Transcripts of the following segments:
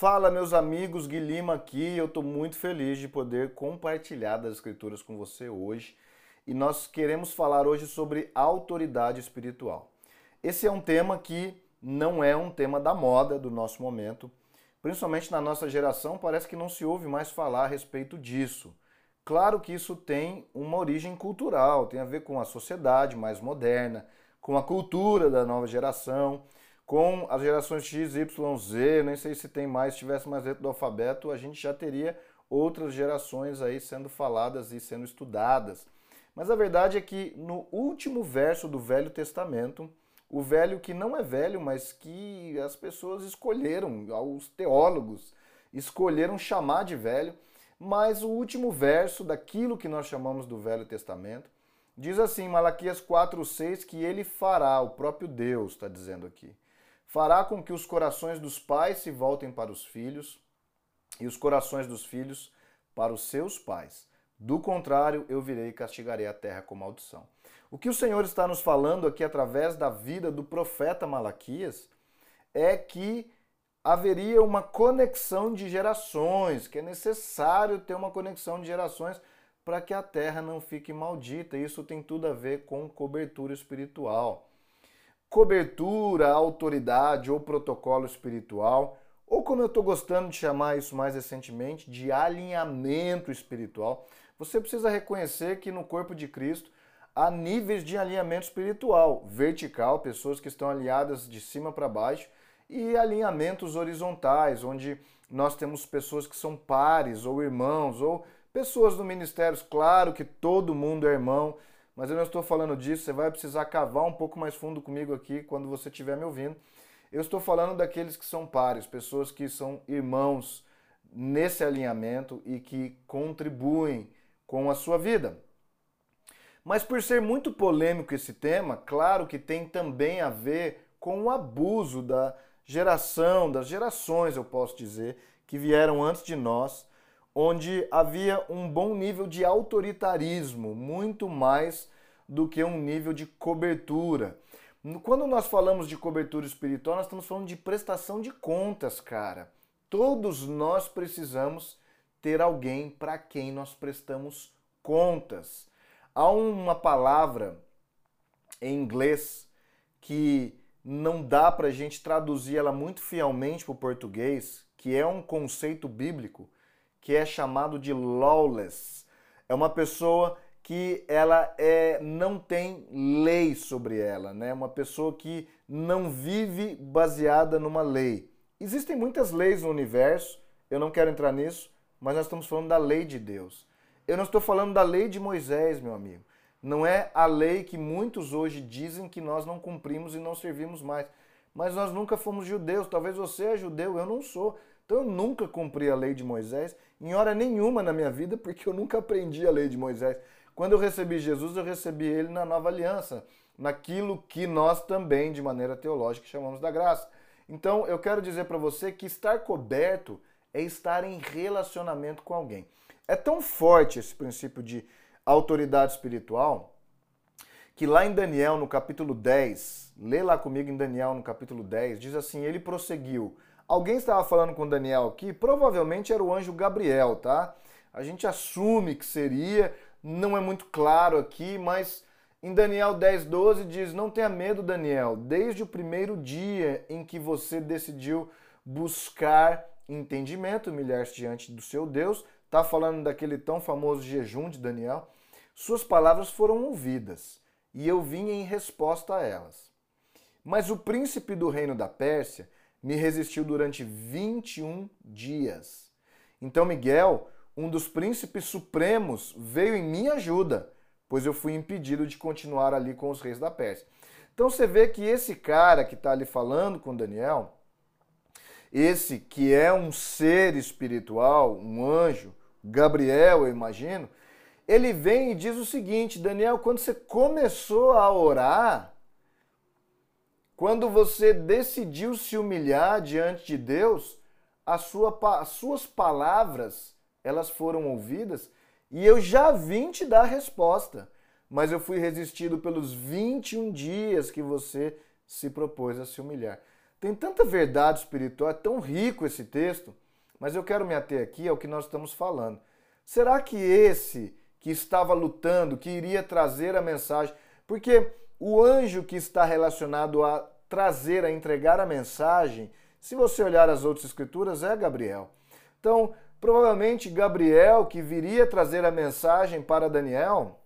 Fala, meus amigos, Guilherme aqui. Eu estou muito feliz de poder compartilhar das Escrituras com você hoje. E nós queremos falar hoje sobre autoridade espiritual. Esse é um tema que não é um tema da moda do nosso momento. Principalmente na nossa geração, parece que não se ouve mais falar a respeito disso. Claro que isso tem uma origem cultural, tem a ver com a sociedade mais moderna, com a cultura da nova geração com as gerações X, Y, Z, nem sei se tem mais, se tivesse mais dentro do alfabeto, a gente já teria outras gerações aí sendo faladas e sendo estudadas. Mas a verdade é que no último verso do Velho Testamento, o velho que não é velho, mas que as pessoas escolheram, os teólogos escolheram chamar de velho, mas o último verso daquilo que nós chamamos do Velho Testamento diz assim, Malaquias 4:6 que ele fará, o próprio Deus está dizendo aqui fará com que os corações dos pais se voltem para os filhos e os corações dos filhos para os seus pais. Do contrário, eu virei e castigarei a terra com maldição. O que o Senhor está nos falando aqui através da vida do profeta Malaquias é que haveria uma conexão de gerações, que é necessário ter uma conexão de gerações para que a terra não fique maldita. Isso tem tudo a ver com cobertura espiritual cobertura, autoridade ou protocolo espiritual, ou como eu estou gostando de chamar isso mais recentemente, de alinhamento espiritual. Você precisa reconhecer que no corpo de Cristo há níveis de alinhamento espiritual, vertical, pessoas que estão alinhadas de cima para baixo, e alinhamentos horizontais, onde nós temos pessoas que são pares ou irmãos, ou pessoas no ministério. Claro que todo mundo é irmão, mas eu não estou falando disso, você vai precisar cavar um pouco mais fundo comigo aqui quando você estiver me ouvindo. Eu estou falando daqueles que são pares, pessoas que são irmãos nesse alinhamento e que contribuem com a sua vida. Mas por ser muito polêmico esse tema, claro que tem também a ver com o abuso da geração, das gerações, eu posso dizer, que vieram antes de nós onde havia um bom nível de autoritarismo, muito mais do que um nível de cobertura. Quando nós falamos de cobertura espiritual, nós estamos falando de prestação de contas, cara. Todos nós precisamos ter alguém para quem nós prestamos contas. Há uma palavra em inglês que não dá para a gente traduzir ela muito fielmente para o português, que é um conceito bíblico, que é chamado de lawless. É uma pessoa que ela é, não tem lei sobre ela, né? Uma pessoa que não vive baseada numa lei. Existem muitas leis no universo, eu não quero entrar nisso, mas nós estamos falando da lei de Deus. Eu não estou falando da lei de Moisés, meu amigo. Não é a lei que muitos hoje dizem que nós não cumprimos e não servimos mais. Mas nós nunca fomos judeus. Talvez você é judeu, eu não sou. Então eu nunca cumpri a lei de Moisés em hora nenhuma na minha vida, porque eu nunca aprendi a lei de Moisés. Quando eu recebi Jesus, eu recebi ele na nova aliança, naquilo que nós também, de maneira teológica, chamamos da graça. Então eu quero dizer para você que estar coberto é estar em relacionamento com alguém. É tão forte esse princípio de autoridade espiritual que lá em Daniel, no capítulo 10, lê lá comigo em Daniel, no capítulo 10, diz assim: ele prosseguiu. Alguém estava falando com Daniel aqui, provavelmente era o anjo Gabriel, tá? A gente assume que seria, não é muito claro aqui, mas em Daniel 10, 12 diz: Não tenha medo, Daniel, desde o primeiro dia em que você decidiu buscar entendimento, humilhar-se diante do seu Deus, está falando daquele tão famoso jejum de Daniel, suas palavras foram ouvidas e eu vim em resposta a elas. Mas o príncipe do reino da Pérsia me resistiu durante 21 dias. Então Miguel, um dos príncipes supremos, veio em minha ajuda, pois eu fui impedido de continuar ali com os reis da Pérsia. Então você vê que esse cara que está ali falando com Daniel, esse que é um ser espiritual, um anjo, Gabriel, eu imagino, ele vem e diz o seguinte: Daniel, quando você começou a orar, quando você decidiu se humilhar diante de Deus, sua, as suas palavras, elas foram ouvidas e eu já vim te dar resposta, mas eu fui resistido pelos 21 dias que você se propôs a se humilhar. Tem tanta verdade espiritual, é tão rico esse texto, mas eu quero me ater aqui ao que nós estamos falando. Será que esse que estava lutando, que iria trazer a mensagem, porque o anjo que está relacionado a trazer, a entregar a mensagem, se você olhar as outras escrituras, é Gabriel. Então, provavelmente Gabriel, que viria trazer a mensagem para Daniel,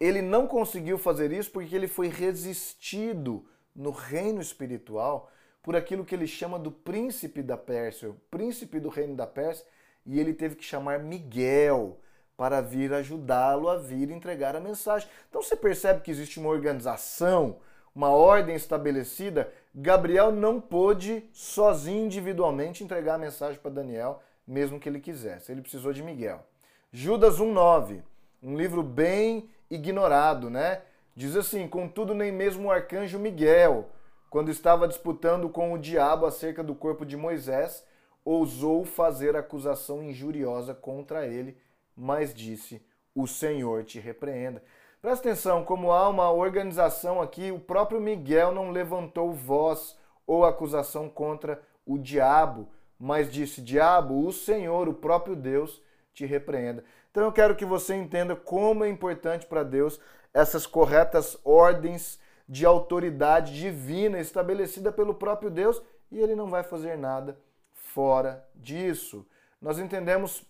ele não conseguiu fazer isso porque ele foi resistido no reino espiritual por aquilo que ele chama do príncipe da Pérsia, o príncipe do reino da Pérsia, e ele teve que chamar Miguel para vir ajudá-lo a vir entregar a mensagem. Então você percebe que existe uma organização, uma ordem estabelecida. Gabriel não pôde sozinho, individualmente, entregar a mensagem para Daniel, mesmo que ele quisesse. Ele precisou de Miguel. Judas 1,9, um livro bem ignorado, né? Diz assim: Contudo, nem mesmo o arcanjo Miguel, quando estava disputando com o diabo acerca do corpo de Moisés, ousou fazer acusação injuriosa contra ele, mas disse: O Senhor te repreenda. Presta atenção, como há uma organização aqui, o próprio Miguel não levantou voz ou acusação contra o diabo, mas disse: Diabo, o Senhor, o próprio Deus, te repreenda. Então eu quero que você entenda como é importante para Deus essas corretas ordens de autoridade divina estabelecida pelo próprio Deus e ele não vai fazer nada fora disso. Nós entendemos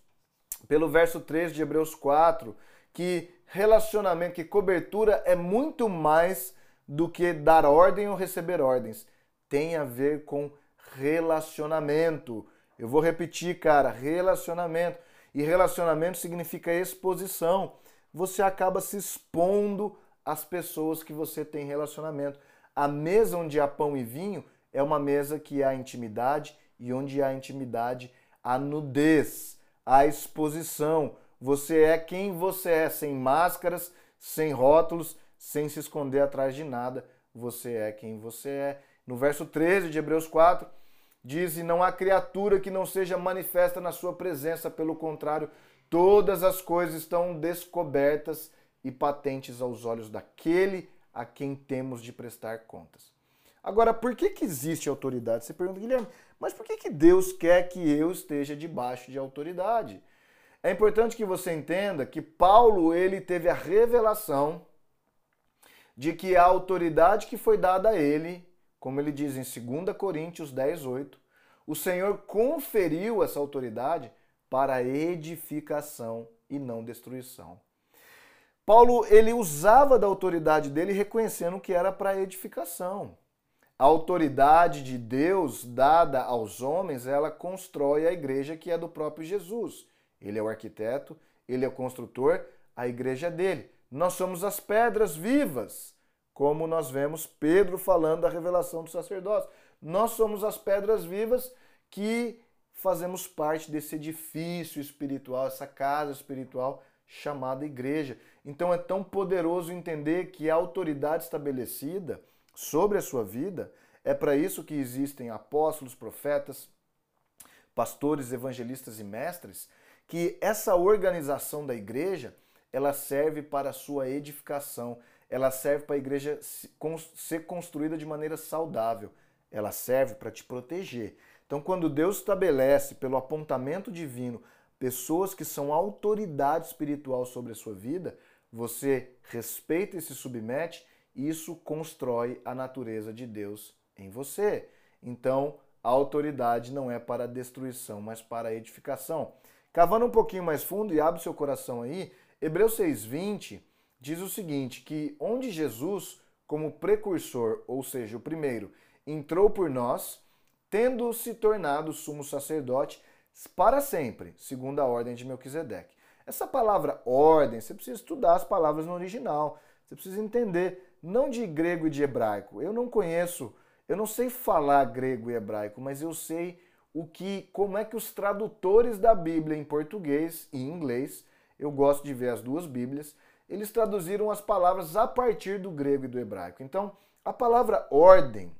pelo verso 3 de Hebreus 4 que relacionamento, que cobertura é muito mais do que dar ordem ou receber ordens. Tem a ver com relacionamento. Eu vou repetir, cara, relacionamento. E relacionamento significa exposição você acaba se expondo às pessoas que você tem relacionamento. A mesa onde há pão e vinho é uma mesa que há intimidade e onde há intimidade há nudez, há exposição. Você é quem você é, sem máscaras, sem rótulos, sem se esconder atrás de nada. Você é quem você é. No verso 13 de Hebreus 4, diz: E não há criatura que não seja manifesta na sua presença, pelo contrário, Todas as coisas estão descobertas e patentes aos olhos daquele a quem temos de prestar contas. Agora, por que, que existe autoridade? Você pergunta, Guilherme, mas por que, que Deus quer que eu esteja debaixo de autoridade? É importante que você entenda que Paulo ele teve a revelação de que a autoridade que foi dada a ele, como ele diz em 2 Coríntios 10, 8, o Senhor conferiu essa autoridade para edificação e não destruição. Paulo ele usava da autoridade dele reconhecendo que era para edificação. A autoridade de Deus dada aos homens, ela constrói a igreja que é do próprio Jesus. Ele é o arquiteto, ele é o construtor, a igreja é dele. Nós somos as pedras vivas, como nós vemos Pedro falando da revelação do sacerdócio. Nós somos as pedras vivas que fazemos parte desse edifício espiritual, essa casa espiritual chamada igreja. Então é tão poderoso entender que a autoridade estabelecida sobre a sua vida é para isso que existem apóstolos, profetas, pastores, evangelistas e mestres, que essa organização da igreja, ela serve para a sua edificação, ela serve para a igreja ser construída de maneira saudável, ela serve para te proteger. Então, quando Deus estabelece, pelo apontamento divino, pessoas que são autoridade espiritual sobre a sua vida, você respeita e se submete, isso constrói a natureza de Deus em você. Então, a autoridade não é para destruição, mas para edificação. Cavando um pouquinho mais fundo e abre seu coração aí, Hebreus 6:20 diz o seguinte, que onde Jesus, como precursor, ou seja, o primeiro, entrou por nós, tendo se tornado sumo sacerdote para sempre, segundo a ordem de Melquisedeque. Essa palavra ordem, você precisa estudar as palavras no original. Você precisa entender, não de grego e de hebraico. Eu não conheço, eu não sei falar grego e hebraico, mas eu sei o que, como é que os tradutores da Bíblia em português e inglês, eu gosto de ver as duas Bíblias, eles traduziram as palavras a partir do grego e do hebraico. Então, a palavra ordem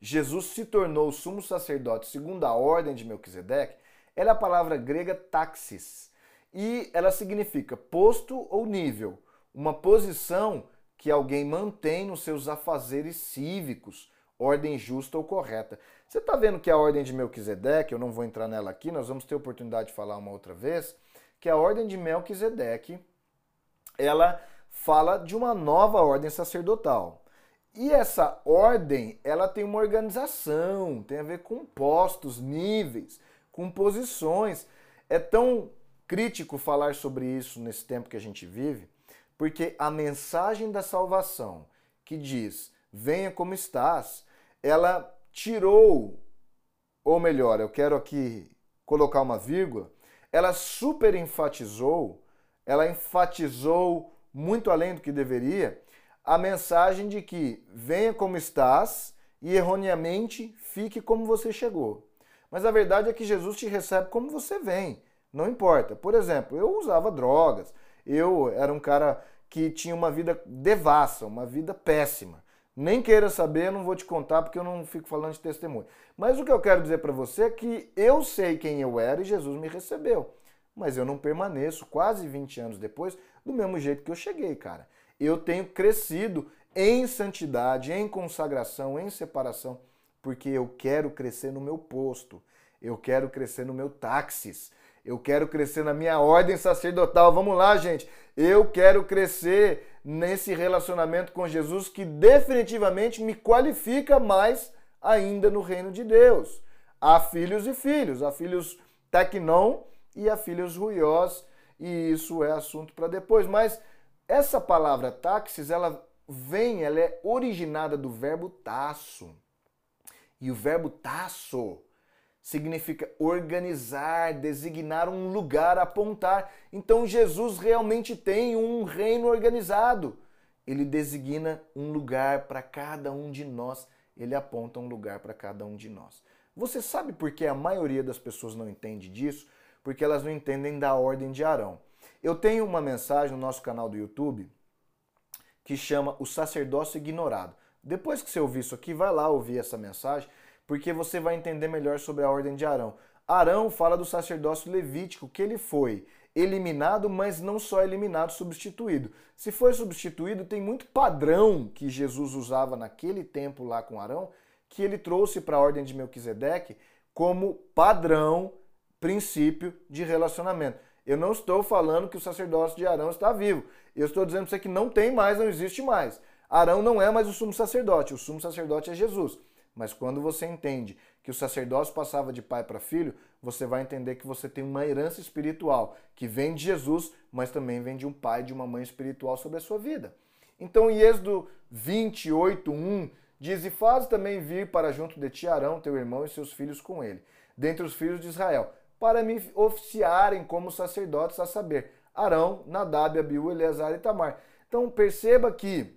Jesus se tornou sumo sacerdote segundo a ordem de Melquisedeque, ela é a palavra grega taxis. E ela significa posto ou nível, uma posição que alguém mantém nos seus afazeres cívicos ordem justa ou correta. Você está vendo que a ordem de Melquisedeque, eu não vou entrar nela aqui, nós vamos ter oportunidade de falar uma outra vez, que a ordem de Melquisedeque, ela fala de uma nova ordem sacerdotal. E essa ordem, ela tem uma organização, tem a ver com postos, níveis, com posições. É tão crítico falar sobre isso nesse tempo que a gente vive, porque a mensagem da salvação que diz: "Venha como estás", ela tirou, ou melhor, eu quero aqui colocar uma vírgula, ela super enfatizou, ela enfatizou muito além do que deveria, a mensagem de que venha como estás e erroneamente fique como você chegou. Mas a verdade é que Jesus te recebe como você vem, não importa. Por exemplo, eu usava drogas, eu era um cara que tinha uma vida devassa, uma vida péssima. Nem queira saber, não vou te contar porque eu não fico falando de testemunho. Mas o que eu quero dizer para você é que eu sei quem eu era e Jesus me recebeu. Mas eu não permaneço quase 20 anos depois do mesmo jeito que eu cheguei, cara eu tenho crescido em santidade, em consagração, em separação, porque eu quero crescer no meu posto, eu quero crescer no meu táxis, eu quero crescer na minha ordem sacerdotal. Vamos lá, gente. Eu quero crescer nesse relacionamento com Jesus que definitivamente me qualifica mais ainda no reino de Deus. Há filhos e filhos, há filhos tecnon e há filhos ruiós, e isso é assunto para depois. Mas essa palavra táxis, ela vem, ela é originada do verbo taço. E o verbo taço significa organizar, designar um lugar, apontar. Então Jesus realmente tem um reino organizado. Ele designa um lugar para cada um de nós, ele aponta um lugar para cada um de nós. Você sabe por que a maioria das pessoas não entende disso? Porque elas não entendem da ordem de Arão. Eu tenho uma mensagem no nosso canal do YouTube que chama O Sacerdócio Ignorado. Depois que você ouvir isso aqui, vai lá ouvir essa mensagem, porque você vai entender melhor sobre a ordem de Arão. Arão fala do sacerdócio levítico, que ele foi eliminado, mas não só eliminado, substituído. Se foi substituído, tem muito padrão que Jesus usava naquele tempo lá com Arão, que ele trouxe para a ordem de Melquisedeque como padrão, princípio de relacionamento. Eu não estou falando que o sacerdócio de Arão está vivo. Eu estou dizendo para você que não tem mais, não existe mais. Arão não é mais o sumo sacerdote. O sumo sacerdote é Jesus. Mas quando você entende que o sacerdócio passava de pai para filho, você vai entender que você tem uma herança espiritual que vem de Jesus, mas também vem de um pai e de uma mãe espiritual sobre a sua vida. Então, em Êxodo 28, 1, diz: E faz também vir para junto de ti Arão, teu irmão, e seus filhos com ele, dentre os filhos de Israel para me oficiarem como sacerdotes, a saber, Arão, Nadab, Abiú, Eleazar e Tamar. Então perceba que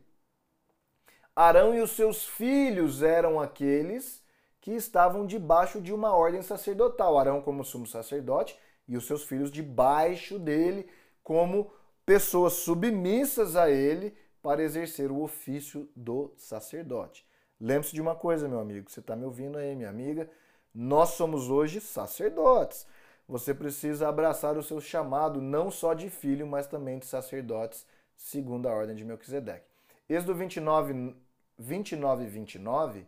Arão e os seus filhos eram aqueles que estavam debaixo de uma ordem sacerdotal. Arão como sumo sacerdote e os seus filhos debaixo dele como pessoas submissas a ele para exercer o ofício do sacerdote. Lembre-se de uma coisa, meu amigo, você está me ouvindo aí, minha amiga. Nós somos hoje sacerdotes. Você precisa abraçar o seu chamado não só de filho, mas também de sacerdotes, segundo a ordem de Melquisedeque. Êxodo 29, 29 e 29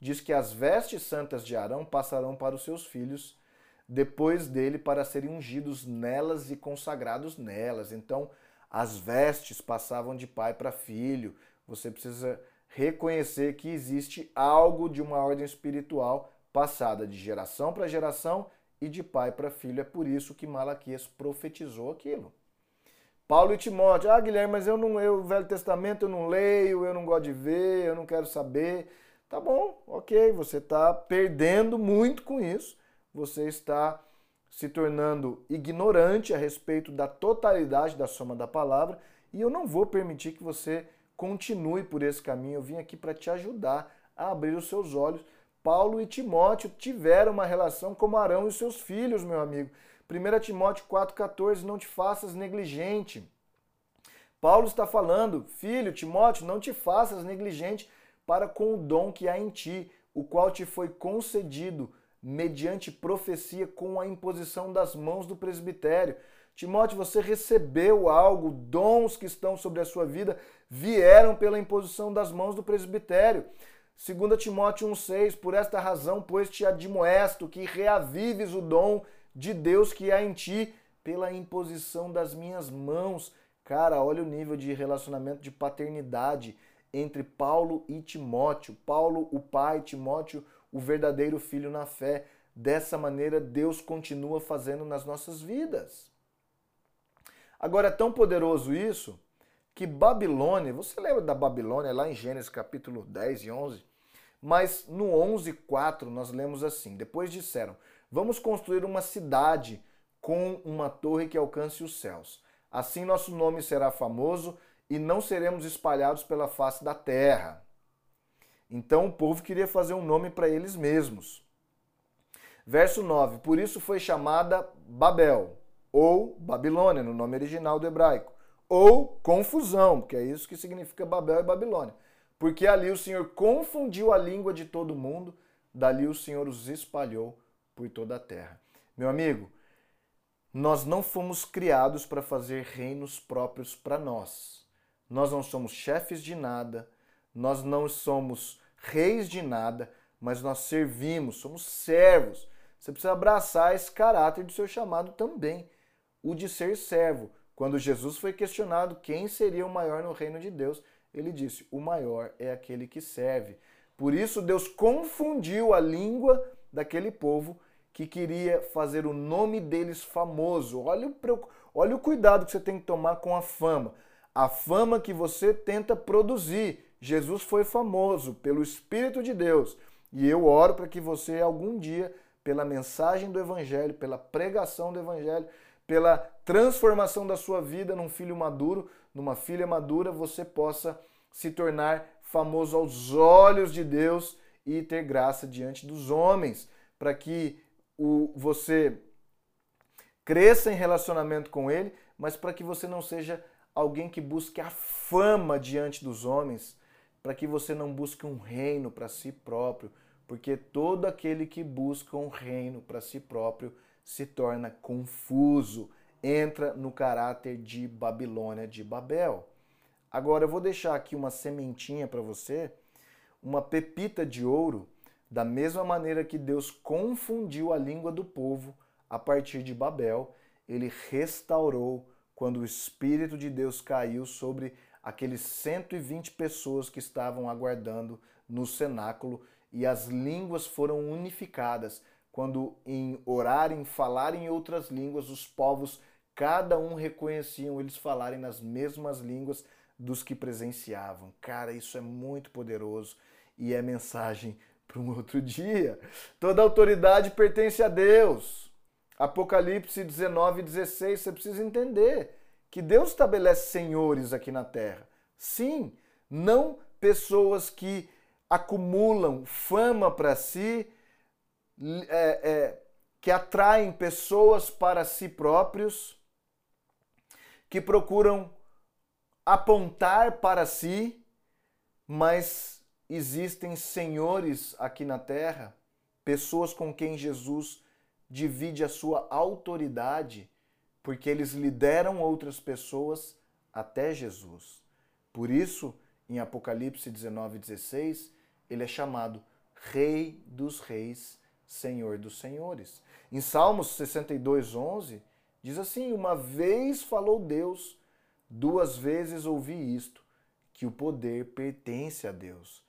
diz que as vestes santas de Arão passarão para os seus filhos depois dele para serem ungidos nelas e consagrados nelas. Então, as vestes passavam de pai para filho. Você precisa reconhecer que existe algo de uma ordem espiritual passada de geração para geração e de pai para filho. É por isso que Malaquias profetizou aquilo. Paulo e Timóteo, ah, Guilherme, mas eu não, eu, o Velho Testamento eu não leio, eu não gosto de ver, eu não quero saber. Tá bom, ok, você está perdendo muito com isso, você está se tornando ignorante a respeito da totalidade da soma da palavra e eu não vou permitir que você continue por esse caminho. Eu vim aqui para te ajudar a abrir os seus olhos Paulo e Timóteo tiveram uma relação como Arão e seus filhos, meu amigo. 1 Timóteo 4,14, não te faças negligente. Paulo está falando, filho, Timóteo, não te faças negligente para com o dom que há em ti, o qual te foi concedido mediante profecia com a imposição das mãos do presbitério. Timóteo, você recebeu algo, dons que estão sobre a sua vida vieram pela imposição das mãos do presbitério. 2 Timóteo 1,6, por esta razão, pois te admoesto que reavives o dom de Deus que há em ti pela imposição das minhas mãos. Cara, olha o nível de relacionamento de paternidade entre Paulo e Timóteo. Paulo, o pai, Timóteo, o verdadeiro filho na fé. Dessa maneira, Deus continua fazendo nas nossas vidas. Agora, é tão poderoso isso que Babilônia, você lembra da Babilônia lá em Gênesis capítulo 10 e 11? Mas no 11:4 nós lemos assim: Depois disseram: Vamos construir uma cidade com uma torre que alcance os céus. Assim nosso nome será famoso e não seremos espalhados pela face da terra. Então o povo queria fazer um nome para eles mesmos. Verso 9: Por isso foi chamada Babel, ou Babilônia, no nome original do hebraico, ou confusão, porque é isso que significa Babel e Babilônia porque ali o Senhor confundiu a língua de todo mundo, dali o Senhor os espalhou por toda a terra. Meu amigo, nós não fomos criados para fazer reinos próprios para nós. Nós não somos chefes de nada, nós não somos reis de nada, mas nós servimos, somos servos. Você precisa abraçar esse caráter do seu chamado também, o de ser servo. Quando Jesus foi questionado quem seria o maior no reino de Deus, ele disse: O maior é aquele que serve. Por isso, Deus confundiu a língua daquele povo que queria fazer o nome deles famoso. Olha o, olha o cuidado que você tem que tomar com a fama. A fama que você tenta produzir. Jesus foi famoso pelo Espírito de Deus. E eu oro para que você, algum dia, pela mensagem do Evangelho, pela pregação do Evangelho, pela transformação da sua vida num filho maduro, numa filha madura, você possa se tornar famoso aos olhos de Deus e ter graça diante dos homens, para que o, você cresça em relacionamento com Ele, mas para que você não seja alguém que busque a fama diante dos homens, para que você não busque um reino para si próprio, porque todo aquele que busca um reino para si próprio se torna confuso, entra no caráter de Babilônia, de Babel. Agora eu vou deixar aqui uma sementinha para você, uma pepita de ouro, da mesma maneira que Deus confundiu a língua do povo a partir de Babel, ele restaurou quando o Espírito de Deus caiu sobre aqueles 120 pessoas que estavam aguardando no cenáculo e as línguas foram unificadas. Quando em orarem, falarem outras línguas, os povos cada um reconheciam eles falarem nas mesmas línguas dos que presenciavam. Cara, isso é muito poderoso e é mensagem para um outro dia. Toda autoridade pertence a Deus. Apocalipse 19, 16, você precisa entender que Deus estabelece senhores aqui na terra. Sim, não pessoas que acumulam fama para si, é, é, que atraem pessoas para si próprios que procuram apontar para si, mas existem senhores aqui na terra, pessoas com quem Jesus divide a sua autoridade, porque eles lideram outras pessoas até Jesus. Por isso, em Apocalipse 19, 16, ele é chamado Rei dos Reis, Senhor dos Senhores. Em Salmos 62, 11, Diz assim: Uma vez falou Deus, duas vezes ouvi isto, que o poder pertence a Deus.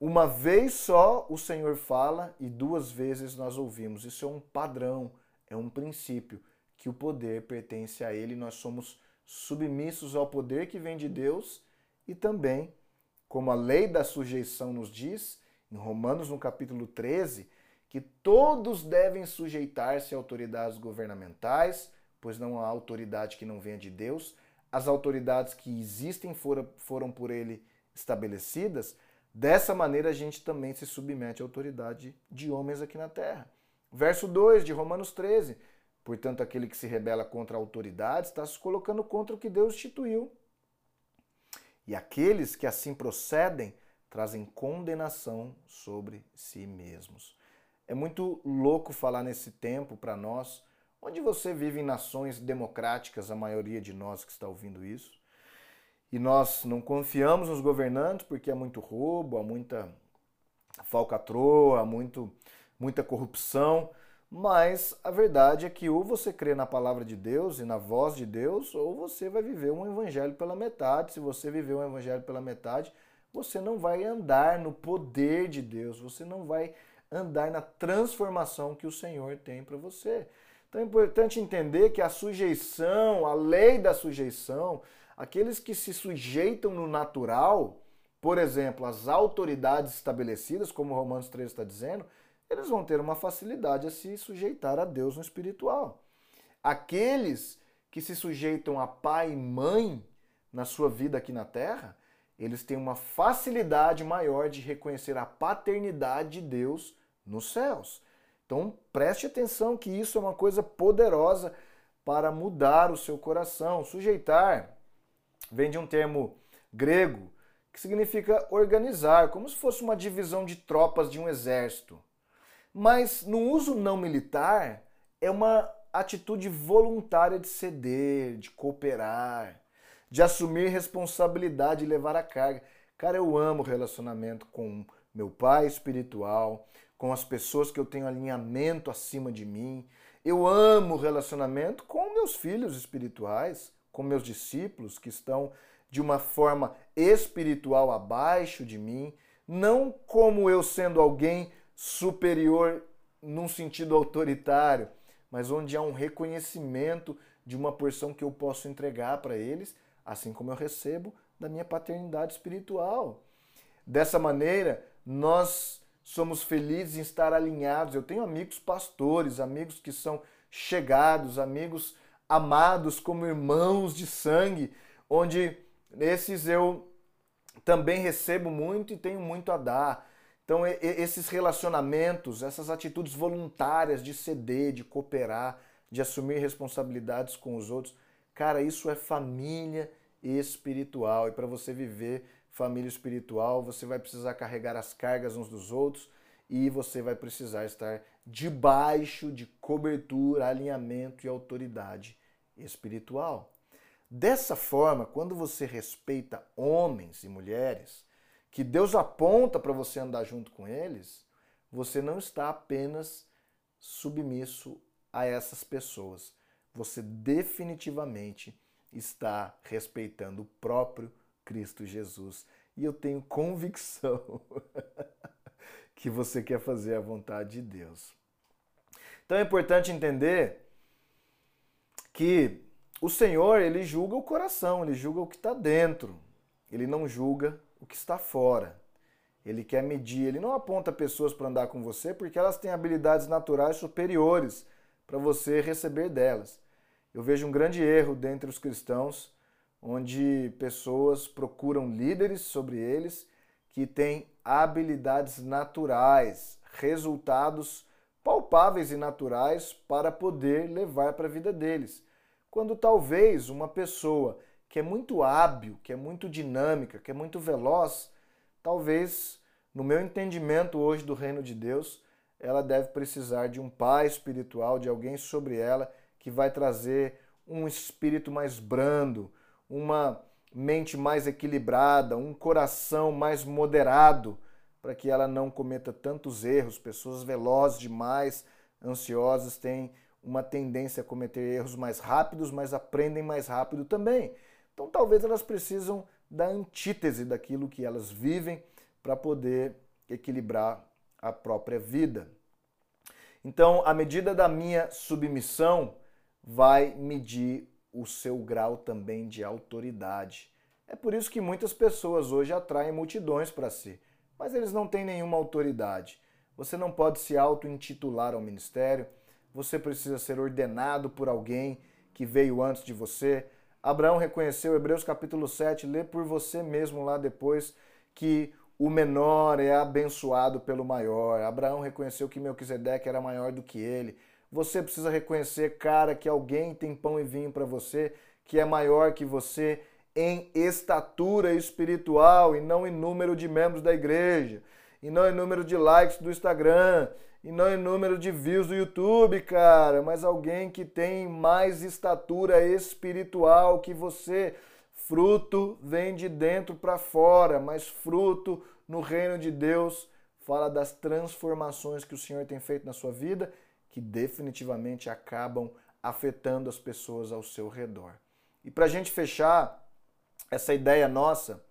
Uma vez só o Senhor fala e duas vezes nós ouvimos. Isso é um padrão, é um princípio, que o poder pertence a Ele. Nós somos submissos ao poder que vem de Deus e também, como a lei da sujeição nos diz, em Romanos no capítulo 13, que todos devem sujeitar-se a autoridades governamentais, pois não há autoridade que não venha de Deus. As autoridades que existem foram, foram por ele estabelecidas. Dessa maneira, a gente também se submete à autoridade de homens aqui na terra. Verso 2 de Romanos 13. Portanto, aquele que se rebela contra a autoridade está se colocando contra o que Deus instituiu. E aqueles que assim procedem trazem condenação sobre si mesmos. É muito louco falar nesse tempo para nós, onde você vive em nações democráticas, a maioria de nós que está ouvindo isso, e nós não confiamos nos governantes porque há muito roubo, há muita falcatrua, muito, muita corrupção, mas a verdade é que ou você crê na palavra de Deus e na voz de Deus, ou você vai viver um evangelho pela metade. Se você viver um evangelho pela metade, você não vai andar no poder de Deus, você não vai andar na transformação que o Senhor tem para você. Então é importante entender que a sujeição, a lei da sujeição, aqueles que se sujeitam no natural, por exemplo, as autoridades estabelecidas, como Romanos 3 está dizendo, eles vão ter uma facilidade a se sujeitar a Deus no espiritual. Aqueles que se sujeitam a pai e mãe na sua vida aqui na terra, eles têm uma facilidade maior de reconhecer a paternidade de Deus nos céus. Então preste atenção que isso é uma coisa poderosa para mudar o seu coração. Sujeitar vem de um termo grego que significa organizar, como se fosse uma divisão de tropas de um exército. Mas no uso não militar é uma atitude voluntária de ceder, de cooperar, de assumir responsabilidade e levar a carga. Cara, eu amo relacionamento com meu pai espiritual, com as pessoas que eu tenho alinhamento acima de mim. Eu amo o relacionamento com meus filhos espirituais, com meus discípulos que estão de uma forma espiritual abaixo de mim, não como eu sendo alguém superior num sentido autoritário, mas onde há um reconhecimento de uma porção que eu posso entregar para eles, assim como eu recebo da minha paternidade espiritual. Dessa maneira, nós somos felizes em estar alinhados. Eu tenho amigos pastores, amigos que são chegados, amigos amados como irmãos de sangue, onde esses eu também recebo muito e tenho muito a dar. Então, esses relacionamentos, essas atitudes voluntárias de ceder, de cooperar, de assumir responsabilidades com os outros, cara, isso é família espiritual. E para você viver família espiritual, você vai precisar carregar as cargas uns dos outros e você vai precisar estar debaixo de cobertura, alinhamento e autoridade espiritual. Dessa forma, quando você respeita homens e mulheres, que Deus aponta para você andar junto com eles, você não está apenas submisso a essas pessoas. Você definitivamente está respeitando o próprio Cristo Jesus. E eu tenho convicção que você quer fazer a vontade de Deus. Então é importante entender que o Senhor, ele julga o coração, ele julga o que está dentro. Ele não julga o que está fora. Ele quer medir, ele não aponta pessoas para andar com você porque elas têm habilidades naturais superiores para você receber delas. Eu vejo um grande erro dentre os cristãos onde pessoas procuram líderes sobre eles que têm habilidades naturais, resultados palpáveis e naturais para poder levar para a vida deles. Quando talvez uma pessoa que é muito hábil, que é muito dinâmica, que é muito veloz, talvez, no meu entendimento hoje do reino de Deus, ela deve precisar de um pai espiritual, de alguém sobre ela que vai trazer um espírito mais brando, uma mente mais equilibrada, um coração mais moderado, para que ela não cometa tantos erros. Pessoas velozes demais, ansiosas, têm uma tendência a cometer erros mais rápidos, mas aprendem mais rápido também. Então talvez elas precisam da antítese daquilo que elas vivem para poder equilibrar a própria vida. Então, a medida da minha submissão vai medir o seu grau também de autoridade. É por isso que muitas pessoas hoje atraem multidões para si, mas eles não têm nenhuma autoridade. Você não pode se auto-intitular ao ministério, você precisa ser ordenado por alguém que veio antes de você. Abraão reconheceu, Hebreus capítulo 7, lê por você mesmo lá depois, que o menor é abençoado pelo maior. Abraão reconheceu que Melquisedeque era maior do que ele. Você precisa reconhecer, cara, que alguém tem pão e vinho para você, que é maior que você em estatura espiritual e não em número de membros da igreja, e não em número de likes do Instagram, e não em número de views do YouTube, cara, mas alguém que tem mais estatura espiritual que você. Fruto vem de dentro para fora, mas fruto no reino de Deus fala das transformações que o Senhor tem feito na sua vida, que definitivamente acabam afetando as pessoas ao seu redor. E para a gente fechar essa ideia nossa,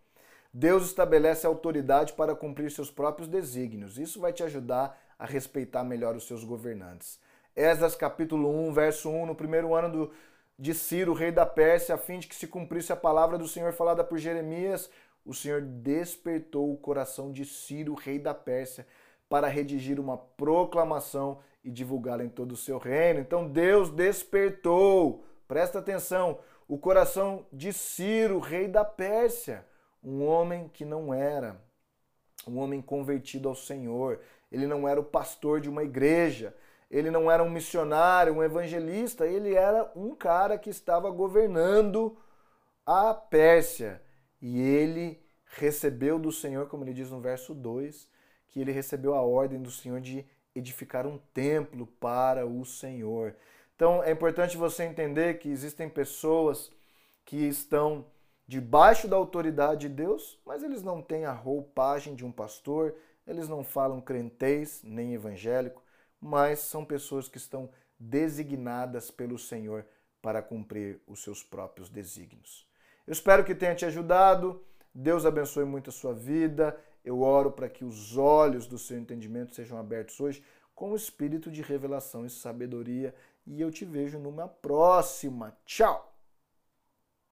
Deus estabelece autoridade para cumprir seus próprios desígnios. Isso vai te ajudar a respeitar melhor os seus governantes. Esdras capítulo 1, verso 1, no primeiro ano do, de Ciro, rei da Pérsia, a fim de que se cumprisse a palavra do Senhor falada por Jeremias, o Senhor despertou o coração de Ciro, rei da Pérsia, para redigir uma proclamação e divulgá-la em todo o seu reino. Então Deus despertou, presta atenção, o coração de Ciro, rei da Pérsia, um homem que não era um homem convertido ao Senhor, ele não era o pastor de uma igreja, ele não era um missionário, um evangelista, ele era um cara que estava governando a Pérsia. E ele recebeu do Senhor, como ele diz no verso 2, que ele recebeu a ordem do Senhor de edificar um templo para o Senhor. Então é importante você entender que existem pessoas que estão debaixo da autoridade de Deus, mas eles não têm a roupagem de um pastor, eles não falam crentez nem evangélico, mas são pessoas que estão designadas pelo Senhor para cumprir os seus próprios desígnios. Eu espero que tenha te ajudado. Deus abençoe muito a sua vida. Eu oro para que os olhos do seu entendimento sejam abertos hoje com o espírito de revelação e sabedoria. E eu te vejo numa próxima. Tchau!